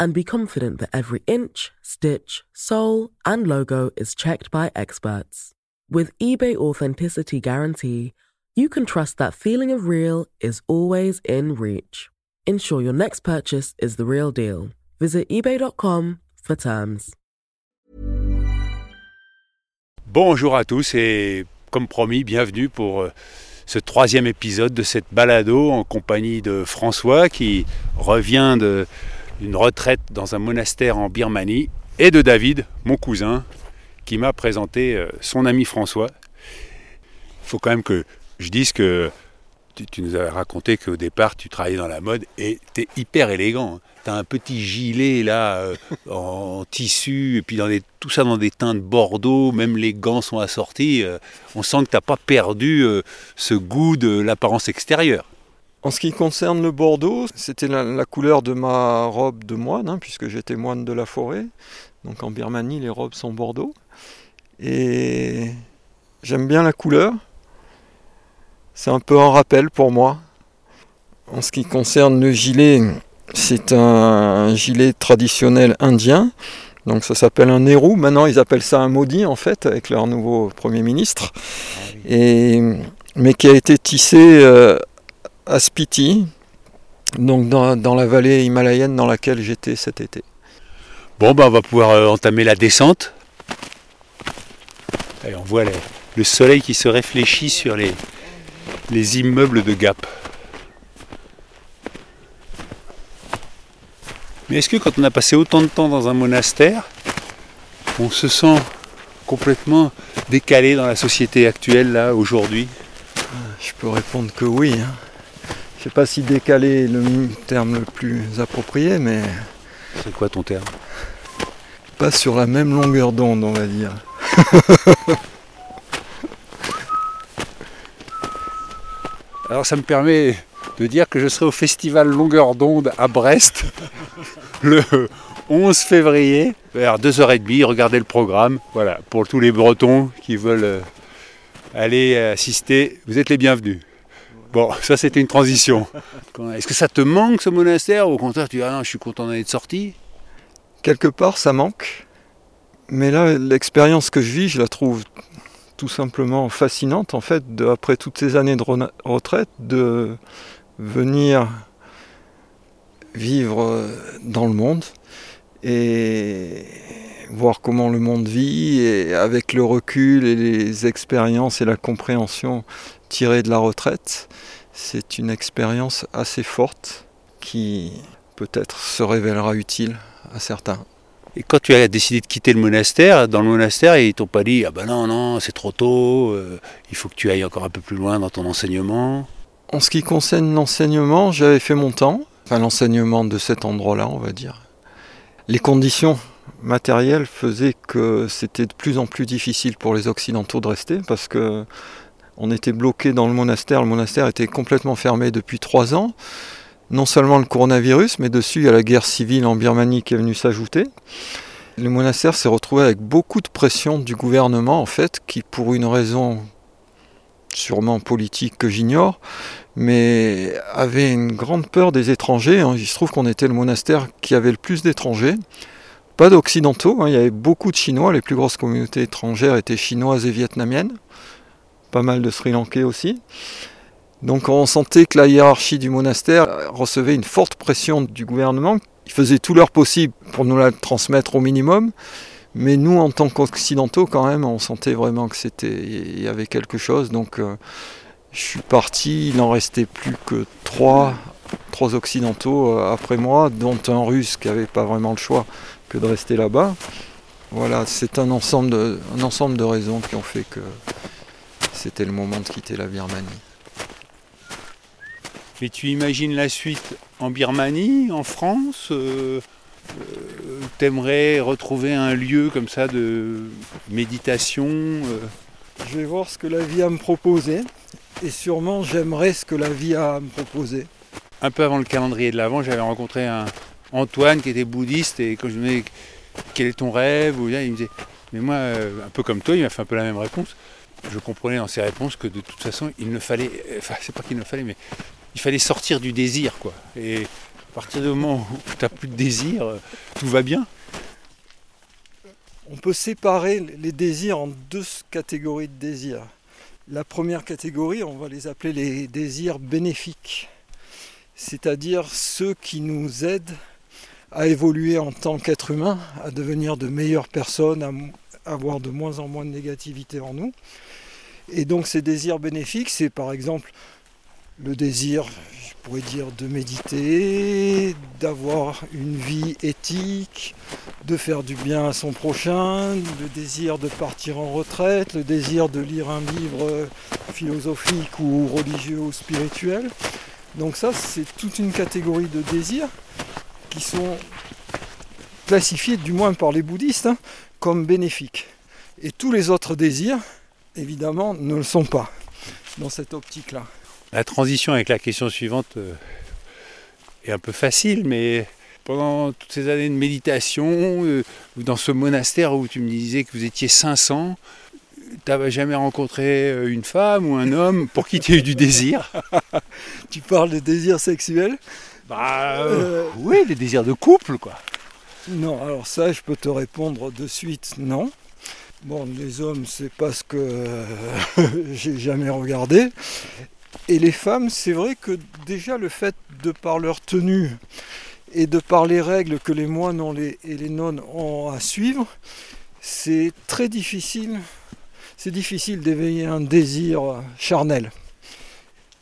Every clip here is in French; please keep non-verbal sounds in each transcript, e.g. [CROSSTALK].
and be confident that every inch, stitch, sole, and logo is checked by experts. With eBay Authenticity Guarantee, you can trust that feeling of real is always in reach. Ensure your next purchase is the real deal. Visit eBay.com for terms. Bonjour à tous et comme promis, bienvenue pour euh, ce troisième épisode de cette balado en compagnie de François qui revient de une retraite dans un monastère en Birmanie, et de David, mon cousin, qui m'a présenté euh, son ami François. Il faut quand même que je dise que tu, nous as raconté qu'au départ tu travaillais dans la mode et tu es hyper élégant. Tu as un petit gilet là euh, en tissu et puis dans tout ça dans des teintes bordeaux, même les gants sont assortis. Euh, on sent que tu n'as pas perdu ce goût de l'apparence extérieure. En ce qui concerne le Bordeaux, c'était la, couleur de ma robe de moine, hein, puisque j'étais moine de la forêt. Donc en Birmanie, les robes sont Bordeaux. Et j'aime bien la couleur. C'est un peu un rappel pour moi. En ce qui concerne le gilet, c'est un gilet traditionnel indien. Donc ça s'appelle un Nehru. Maintenant, ils appellent ça un maudit, en fait, avec leur nouveau Premier ministre. Ah Et, mais qui a été tissé euh, à Spiti, donc dans, la vallée himalayenne dans laquelle j'étais cet été. Bon, ben on va pouvoir euh, entamer la descente. Et on voit le soleil qui se réfléchit sur les, les immeubles de Gap. Mais est-ce que quand on a passé autant de temps dans un monastère, on se sent complètement décalé dans la société actuelle, là, aujourd'hui? Je peux répondre que oui. Hein. Je sais pas si décalé est le terme le plus approprié, mais. C'est quoi ton terme? Pas sur la même longueur d'onde, on va dire. [LAUGHS] Alors ça me permet de dire que je serai au festival Longueur d'onde à Brest [LAUGHS] le 11 février vers 2h30. Regardez le programme. Voilà, pour tous les Bretons qui veulent euh, aller assister, vous êtes les bienvenus. Bon, [LAUGHS] ça c'était une transition. Est-ce que ça te manque ce monastère ou au contraire tu dis ah non, je suis content d'être sorti? Quelque part ça manque. Mais là, l'expérience que je vis, je la trouve tout simplement fascinante en fait, après toutes ces années de retraite, de venir vivre dans le monde et voir comment le monde vit et avec le recul et les expériences et la compréhension tirées de la retraite, c'est une expérience assez forte qui peut-être se révélera utile à certains. Et quand tu as décidé de quitter le monastère, dans le monastère, ils t'ont pas dit ah ben non non c'est trop tôt, euh, il faut que tu ailles encore un peu plus loin dans ton enseignement. En ce qui concerne l'enseignement, j'avais fait mon temps, enfin l'enseignement de cet endroit-là, on va dire. Les conditions matériel faisait que c'était de plus en plus difficile pour les Occidentaux de rester parce que on était bloqué dans le monastère. Le monastère était complètement fermé depuis trois ans. Non seulement le coronavirus, mais dessus il y a la guerre civile en Birmanie qui est venue s'ajouter. Le monastère s'est retrouvé avec beaucoup de pression du gouvernement en fait, qui pour une raison sûrement politique que j'ignore, mais avait une grande peur des étrangers. Il se trouve qu'on était le monastère qui avait le plus d'étrangers pas d'occidentaux, hein. il y avait beaucoup de Chinois, les plus grosses communautés étrangères étaient chinoises et vietnamiennes, pas mal de Sri Lankais aussi. Donc on sentait que la hiérarchie du monastère recevait une forte pression du gouvernement. Ils faisaient tout leur possible pour nous la transmettre au minimum. Mais nous, en tant qu'occidentaux, quand même, on sentait vraiment que c'était, il y avait quelque chose. Donc, euh, je suis parti. Il n'en restait plus que trois, trois occidentaux euh, après moi, dont un russe qui n'avait pas vraiment le choix que de rester là-bas. Voilà, c'est un ensemble, de, un ensemble de raisons qui ont fait que c'était le moment de quitter la Birmanie. Et tu imagines la suite en Birmanie, en France euh, euh, t'aimerais retrouver un lieu comme ça de méditation euh Je vais voir ce que la vie a à me proposer. Et sûrement, j'aimerais ce que la vie a à me proposer. Un peu avant le calendrier de l'Avent, j'avais rencontré un Antoine qui était bouddhiste et quand je lui demandais quel est ton rêve, il me disait, mais moi, euh, un peu comme toi, il m'a fait un peu la même réponse. Je comprenais dans ses réponses que de toute façon, il ne fallait, enfin, c'est pas qu'il ne fallait, mais il fallait sortir du désir, quoi. Et à partir du moment où tu n'as plus de désir, euh, tout va bien. On peut séparer les désirs en deux catégories de désirs. La première catégorie, on va les appeler les désirs bénéfiques, c'est-à-dire ceux qui nous aident à évoluer en tant qu'être humain, à devenir de meilleures personnes, à avoir de moins en moins de négativité en nous. Et donc ces désirs bénéfiques, c'est par exemple le désir, je pourrais dire, de méditer, d'avoir une vie éthique, de faire du bien à son prochain, le désir de partir en retraite, le désir de lire un livre philosophique ou religieux ou spirituel. Donc ça, c'est toute une catégorie de désirs qui sont classifiés, du moins par les bouddhistes, hein, comme bénéfiques. Et tous les autres désirs, évidemment, ne le sont pas dans cette optique-là. La transition avec la question suivante euh, est un peu facile, mais pendant toutes ces années de méditation, euh, dans ce monastère où tu me disais que vous étiez 500, tu n'avais jamais rencontré euh, une femme ou un homme pour qui tu as eu du désir? [LAUGHS] Tu parles de désir sexuel Bah oui, des désirs de couple quoi. Non, alors ça je peux te répondre de suite non. Bon, les hommes, c'est pas ce que [LAUGHS] j'ai jamais regardé. Et les femmes, c'est vrai que déjà le fait de par leur tenue et de par les règles que les moines et les nonnes ont à suivre, c'est très difficile. C'est difficile d'éveiller un désir charnel.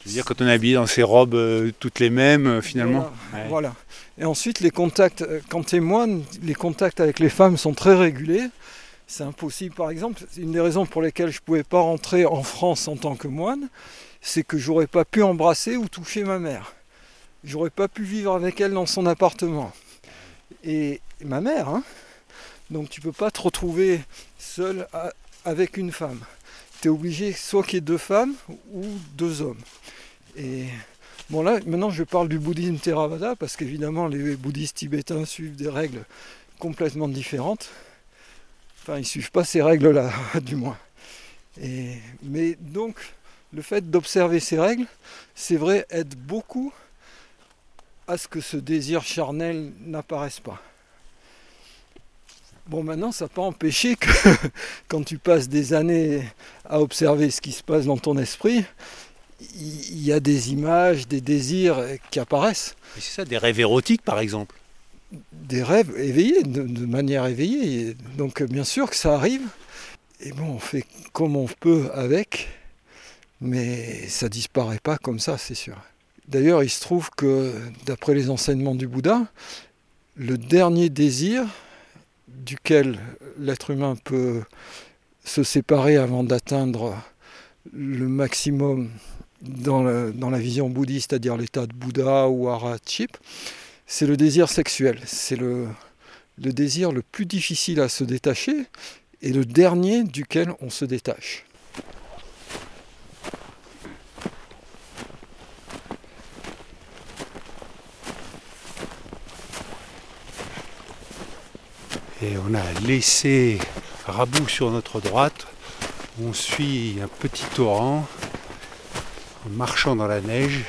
Tu veux dire quand on est habillé dans ces robes euh, toutes les mêmes euh, finalement voilà, voilà. Et ensuite les contacts, euh, quand tu es moine, les contacts avec les femmes sont très régulés. C'est impossible par exemple. Une des raisons pour lesquelles je ne pouvais pas rentrer en France en tant que moine c'est que j'aurais pas pu embrasser ou toucher ma mère. J'aurais pas pu vivre avec elle dans son appartement. Et ma mère, hein donc tu peux pas te retrouver seul avec une femme. Tu es obligé soit qu'il y ait deux femmes ou deux hommes. Et bon là, maintenant je parle du bouddhisme Theravada parce qu'évidemment les bouddhistes tibétains suivent des règles complètement différentes. Enfin, ils suivent pas ces règles-là, [LAUGHS] du moins. Et, mais donc, le fait d'observer ces règles, c'est vrai, aide beaucoup à ce que ce désir charnel n'apparaisse pas. Bon, maintenant, ça n'a pas empêché que [LAUGHS] quand tu passes des années à observer ce qui se passe dans ton esprit, il y a des images, des désirs qui apparaissent. C'est ça, des rêves érotiques par exemple Des rêves éveillés, de, de, manière éveillée. Donc bien sûr que ça arrive. Et bon, on fait comme on peut avec mais ça disparaît pas comme ça, c'est sûr. D'ailleurs, il se trouve que, d'après les enseignements du Bouddha, le dernier désir duquel l'être humain peut se séparer avant d'atteindre le maximum dans, la vision bouddhiste, c'est-à-dire l'état de Bouddha ou Arachip, c'est le désir sexuel. C'est le désir le plus difficile à se détacher et le dernier duquel on se détache. Et on a laissé Rabou sur notre droite. On suit un petit torrent en marchant dans la neige,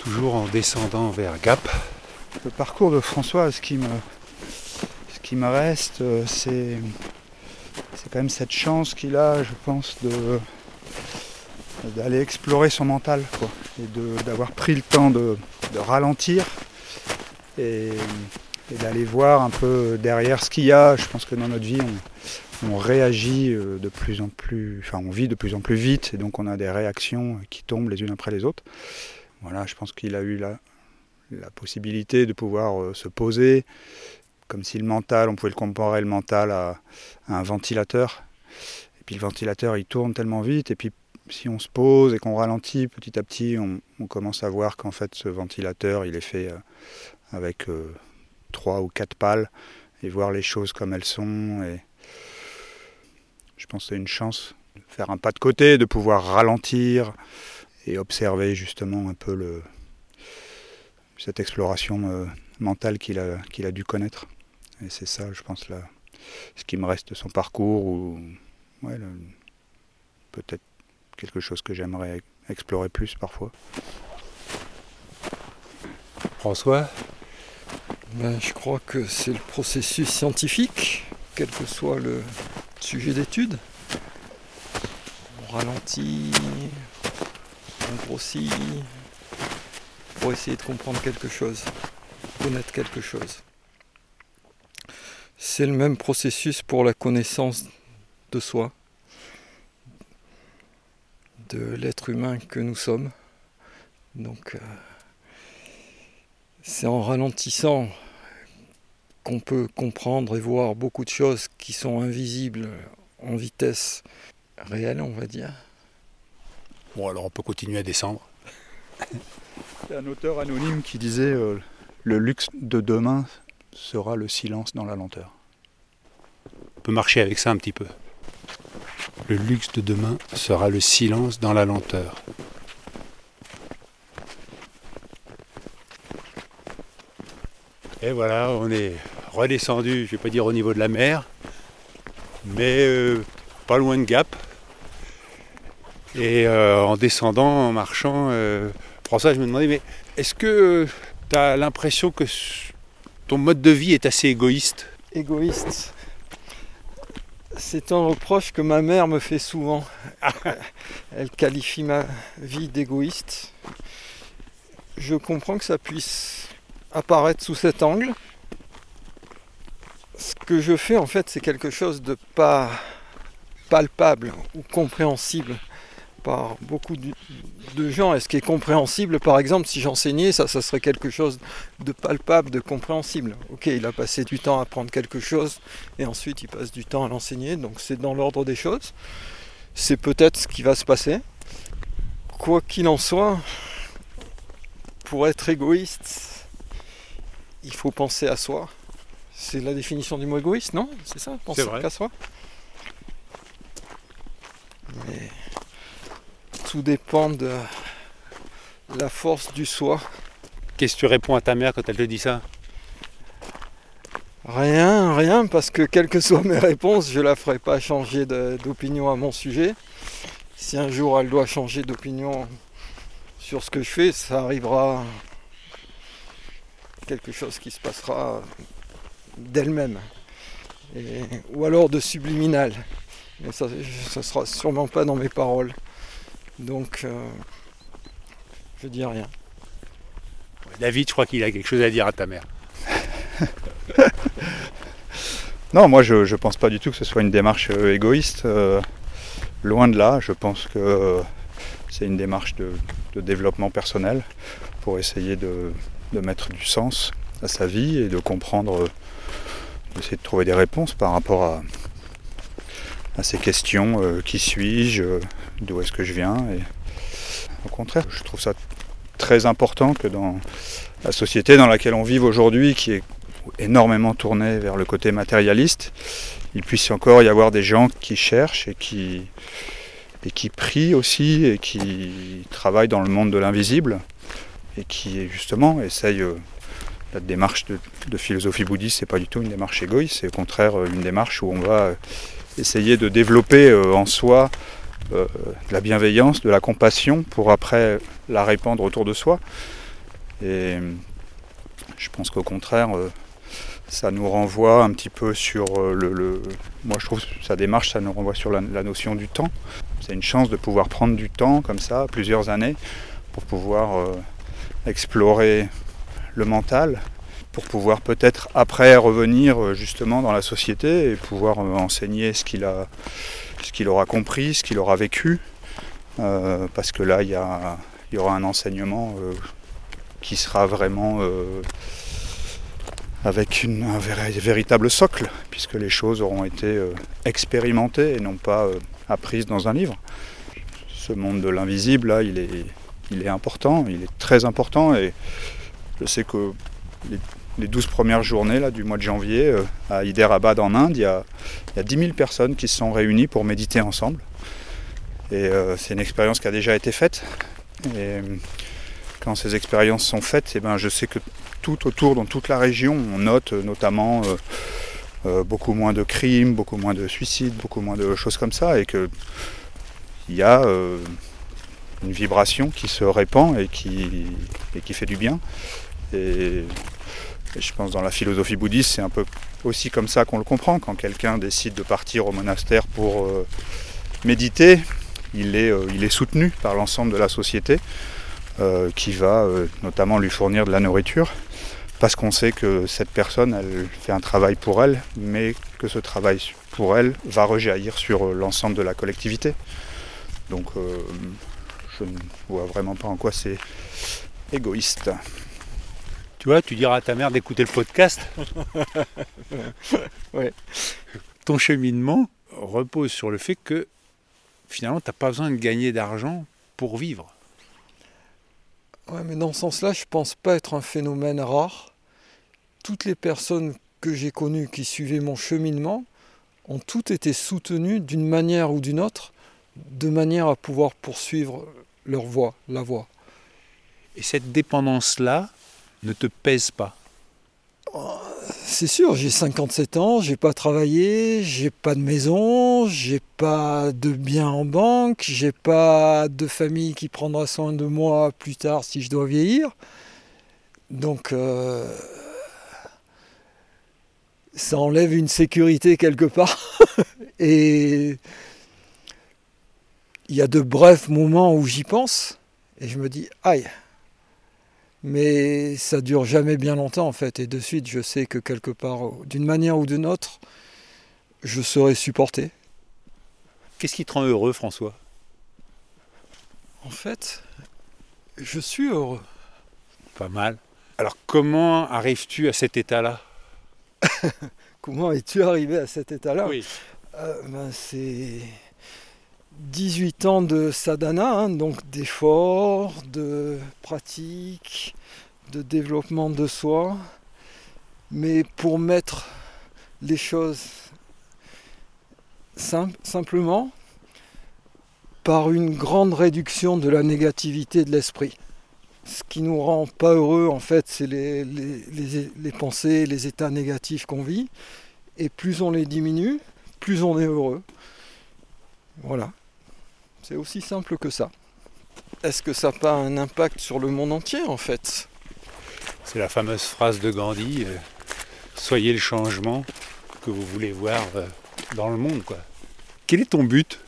toujours en descendant vers Gap. Le parcours de François, ce qui me, reste, euh, c'est, quand même cette chance qu'il a, je pense, d'aller explorer son mental et d'avoir pris le temps de, ralentir et d'aller voir un peu derrière ce qu'il y a. Je pense que dans notre vie, on, réagit euh, de plus en plus, enfin on vit de plus en plus vite et donc on a des réactions qui tombent les unes après les autres. Voilà, je pense qu'il a eu la, possibilité de pouvoir euh, se poser, comme si le mental, on pouvait le comparer le mental à, un ventilateur. Et puis le ventilateur, il tourne tellement vite et puis si on se pose et qu'on ralentit petit à petit, on, commence à voir qu'en fait ce ventilateur, il est fait euh, avec trois ou quatre pales et voir les choses comme elles sont. Et je pense que c'est une chance de faire un pas de côté, de pouvoir ralentir et observer justement un peu le, cette exploration euh, mentale qu'il a, qu'il a dû connaître. Et c'est ça, je pense, là, ce qui me reste de son parcours, ou ouais, peut-être quelque chose que j'aimerais explorer plus parfois. François? Ben, Je crois que c'est le processus scientifique, quel que soit le sujet d'étude. On ralentit, on grossit, pour essayer de comprendre quelque chose, connaître quelque chose. C'est le même processus pour la connaissance de soi, de l'être humain que nous sommes. Donc euh, c'est en ralentissant qu'on peut comprendre et voir beaucoup de choses qui sont invisibles en vitesse réelle, on va dire. Bon, alors on peut continuer à descendre. C'est un auteur anonyme qui disait euh, Le luxe de demain sera le silence dans la lenteur. On peut marcher avec ça un petit peu. Le luxe de demain sera le silence dans la lenteur. Et voilà, on est redescendu, je vais pas dire au niveau de la mer, mais euh, pas loin de Gap. Et euh, en descendant, en marchant, François, je me demandais, mais est-ce que tu as l'impression que ton mode de vie est assez égoïste? Égoïste c'est un reproche que ma mère me fait souvent. [LAUGHS] Elle qualifie ma vie d'égoïste. Je comprends que ça puisse apparaître sous cet angle. Ce que je fais en fait, c'est quelque chose de pas palpable ou compréhensible par beaucoup de gens. Et ce qui est compréhensible, par exemple, si j'enseignais, ça, ça serait quelque chose de palpable, de compréhensible. Ok, il a passé du temps à apprendre quelque chose, et ensuite il passe du temps à l'enseigner, donc c'est dans l'ordre des choses. C'est peut-être ce qui va se passer. Quoi qu'il en soit, pour être égoïste, il faut penser à soi. C'est la définition du mot égoïste, non? C'est ça Penser qu'à soi Mais tout dépend de la force du soi. Qu'est-ce que tu réponds à ta mère quand elle te dit ça? Rien, rien, parce que quelles que soient mes réponses, je ne la ferai pas changer d'opinion à mon sujet. Si un jour elle doit changer d'opinion sur ce que je fais, ça arrivera quelque chose qui se passera d'elle-même. Ou alors de subliminal. Mais ça ne sera sûrement pas dans mes paroles. Donc, euh, je dis rien. David, je crois qu'il a quelque chose à dire à ta mère. [LAUGHS] non, moi je ne pense pas du tout que ce soit une démarche euh, égoïste. Euh, loin de là, je pense que c'est une démarche de, développement personnel pour essayer de, mettre du sens à sa vie et de comprendre, d'essayer de trouver des réponses par rapport à, ces questions qui suis-je d'où est-ce que je viens. Au contraire, je trouve ça très important que dans la société dans laquelle on vit aujourd'hui, qui est énormément tournée vers le côté matérialiste, il puisse encore y avoir des gens qui cherchent et qui, et qui prient aussi et qui travaillent dans le monde de l'invisible et qui justement essayent euh, la démarche de, philosophie bouddhiste, c'est pas du tout une démarche égoïste, c'est au contraire une démarche où on va essayer de développer euh, en soi euh, de la bienveillance, de la compassion pour après la répandre autour de soi. Et je pense qu'au contraire, euh, ça nous renvoie un petit peu sur euh, le, Moi je trouve que sa démarche, ça nous renvoie sur la, notion du temps. C'est une chance de pouvoir prendre du temps comme ça, plusieurs années, pour pouvoir explorer le mental, pour pouvoir peut-être après revenir justement dans la société et pouvoir enseigner ce qu'il a aura compris, ce qu'il aura vécu, euh, parce que là, il y, aura un enseignement euh, qui sera vraiment euh, avec un véritable socle, puisque les choses auront été expérimentées et non pas apprises dans un livre. Ce monde de l'invisible, là, il est, il est important, il est très important, et je sais que les 12 premières journées là, du mois de janvier euh, à Hyderabad en Inde, il y, a, il y a 10 000 personnes qui se sont réunies pour méditer ensemble. Et euh, c'est une expérience qui a déjà été faite. Et euh, quand ces expériences sont faites, eh ben, je sais que tout autour, dans toute la région, on note notamment beaucoup moins de crimes, beaucoup moins de suicides, beaucoup moins de choses comme ça, et que il y a une vibration qui se répand et qui, et qui fait du bien. Et, je pense dans la philosophie bouddhiste, c'est un peu aussi comme ça qu'on le comprend. Quand quelqu'un décide de partir au monastère pour euh, méditer, il est, euh, il est soutenu par l'ensemble de la société euh, qui va notamment lui fournir de la nourriture parce qu'on sait que cette personne, elle fait un travail pour elle, mais que ce travail pour elle va rejaillir sur l'ensemble de la collectivité. Donc je ne vois vraiment pas en quoi c'est égoïste. Tu vois, tu diras à ta mère d'écouter le podcast. [LAUGHS] Ouais. Ton cheminement repose sur le fait que finalement, tu n'as pas besoin de gagner d'argent pour vivre. Ouais, mais dans ce sens-là, je pense pas être un phénomène rare. Toutes les personnes que j'ai connues qui suivaient mon cheminement ont toutes été soutenues d'une manière ou d'une autre, de manière à pouvoir poursuivre leur voie, la voie. Et cette dépendance-là ne te pèse pas? C'est sûr, j'ai 57 ans, j'ai pas travaillé, j'ai pas de maison, j'ai pas de biens en banque, j'ai pas de famille qui prendra soin de moi plus tard si je dois vieillir. Donc euh, ça enlève une sécurité quelque part. [LAUGHS] et il y a de brefs moments où j'y pense et je me dis aïe. Mais ça dure jamais bien longtemps en fait. Et de suite, je sais que quelque part, d'une manière ou d'une autre, je serai supporté. Qu'est-ce qui te rend heureux, François? En fait, je suis heureux. Pas mal. Alors comment arrives-tu à cet état-là? [LAUGHS] Comment es-tu arrivé à cet état-là? Oui. Euh, ben, C'est 18 ans de sadhana, hein, donc d'effort, de pratique, de développement de soi. Mais pour mettre les choses sim- simplement, par une grande réduction de la négativité de l'esprit. Ce qui nous rend pas heureux, en fait, c'est les pensées, les états négatifs qu'on vit. Et plus on les diminue, plus on est heureux. Voilà. C'est aussi simple que ça. Est-ce que ça n'a pas un impact sur le monde entier, en fait? C'est la fameuse phrase de Gandhi euh, Soyez le changement que vous voulez voir euh, dans le monde. Quoi. Quel est ton but?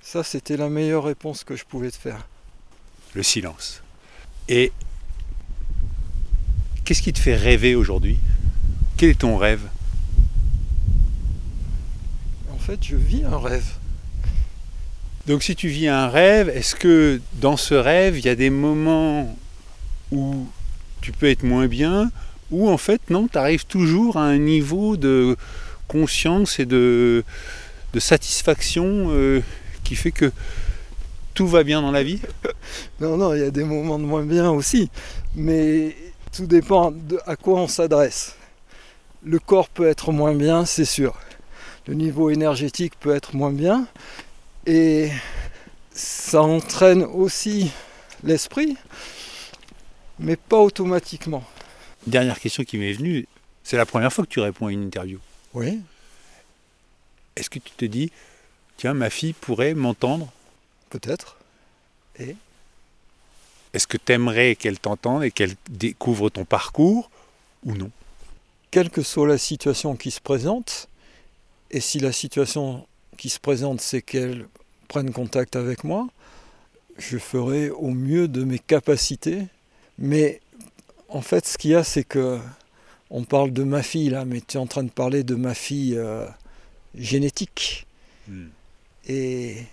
Ça, c'était la meilleure réponse que je pouvais te faire. Le silence. Et qu'est-ce qui te fait rêver aujourd'hui? Quel est ton rêve? Fait, je vis un rêve. Donc si tu vis un rêve, est-ce que dans ce rêve, il y a des moments où tu peux être moins bien, ou en fait non, tu arrives toujours à un niveau de conscience et de, de satisfaction euh, qui fait que tout va bien dans la vie? Non, non, il y a des moments de moins bien aussi. Mais tout dépend de à quoi on s'adresse. Le corps peut être moins bien, c'est sûr. Le niveau énergétique peut être moins bien. Et ça entraîne aussi l'esprit, mais pas automatiquement. Dernière question qui m'est venue, c'est la première fois que tu réponds à une interview. Oui. Est-ce que tu te dis, tiens, ma fille pourrait m'entendre? Peut-être. Est-ce que tu aimerais qu'elle t'entende et qu'elle découvre ton parcours ou non? Quelle que soit la situation qui se présente, et si la situation qui se présente, c'est qu'elle prenne contact avec moi, je ferai au mieux de mes capacités. Mais en fait, ce qu'il y a, c'est que on parle de ma fille là, mais tu es en train de parler de ma fille euh, génétique. Hmm. Et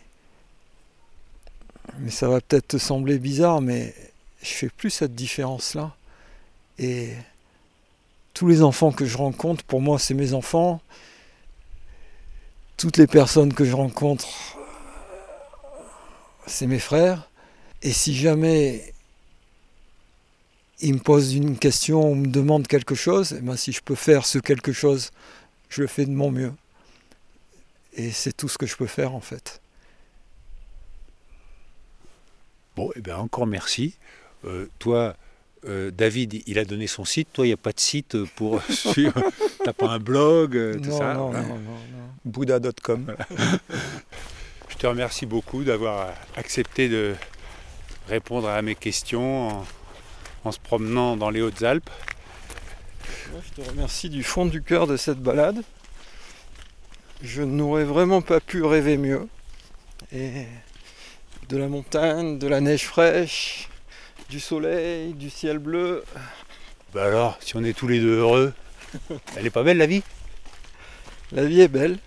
mais ça va peut-être te sembler bizarre, mais je fais plus cette différence-là. Et tous les enfants que je rencontre, pour moi, c'est mes enfants. Toutes les personnes que je rencontre, c'est mes frères. Et si jamais il me pose une question ou me demande quelque chose, et ben, si je peux faire ce quelque chose, je le fais de mon mieux. Et c'est tout ce que je peux faire en fait. Bon, et eh bien encore merci. Euh, toi, euh, David, il a donné son site. Toi, il n'y a pas de site pour [LAUGHS] suivre. T'as pas un blog, euh, tout non, ça non, non, non, non. Bouddha.com. [LAUGHS] Je te remercie beaucoup d'avoir accepté de répondre à mes questions en, en se promenant dans les Hautes-Alpes. Je te remercie du fond du cœur de cette balade. Je n'aurais vraiment pas pu rêver mieux. Et de la montagne, de la neige fraîche, du soleil, du ciel bleu. Bah alors, si on est tous les deux heureux, [LAUGHS] elle est pas belle la vie? La vie est belle.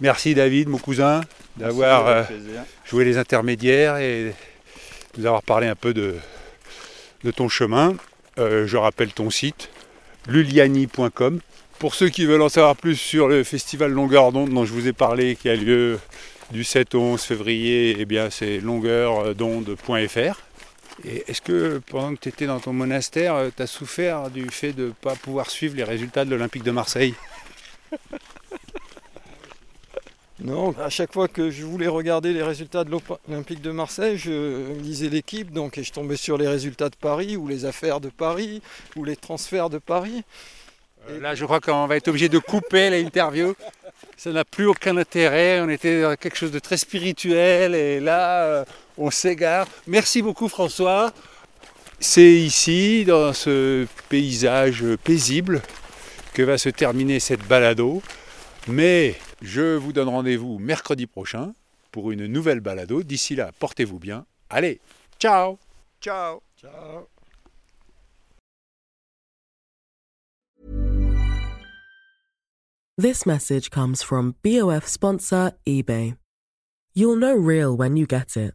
Merci David, mon cousin, d'avoir euh, joué les intermédiaires et nous avoir parlé un peu de, de ton chemin. Euh, je rappelle ton site, luliani.com. Pour ceux qui veulent en savoir plus sur le festival Longueur d'onde dont je vous ai parlé, qui a lieu du 7 au 11 février, eh bien c'est longueurodonde.fr. Et est-ce que pendant que tu étais dans ton monastère, tu as souffert du fait de ne pas pouvoir suivre les résultats de l'Olympique de Marseille? Non, à chaque fois que je voulais regarder les résultats de l'Olympique de Marseille, je lisais l'équipe donc et je tombais sur les résultats de Paris ou les affaires de Paris ou les transferts de Paris. Euh, Là, je crois qu'on va être obligé de couper l'interview. Ça n'a plus aucun intérêt. On était dans quelque chose de très spirituel et là, euh, on s'égare. Merci beaucoup, François. C'est ici, dans ce paysage paisible, que va se terminer cette balado. Mais je vous donne rendez-vous mercredi prochain pour une nouvelle balado. D'ici là, portez-vous bien. Allez, ciao Ciao Ciao This message comes from BOF sponsor eBay. You'll know real when you get it.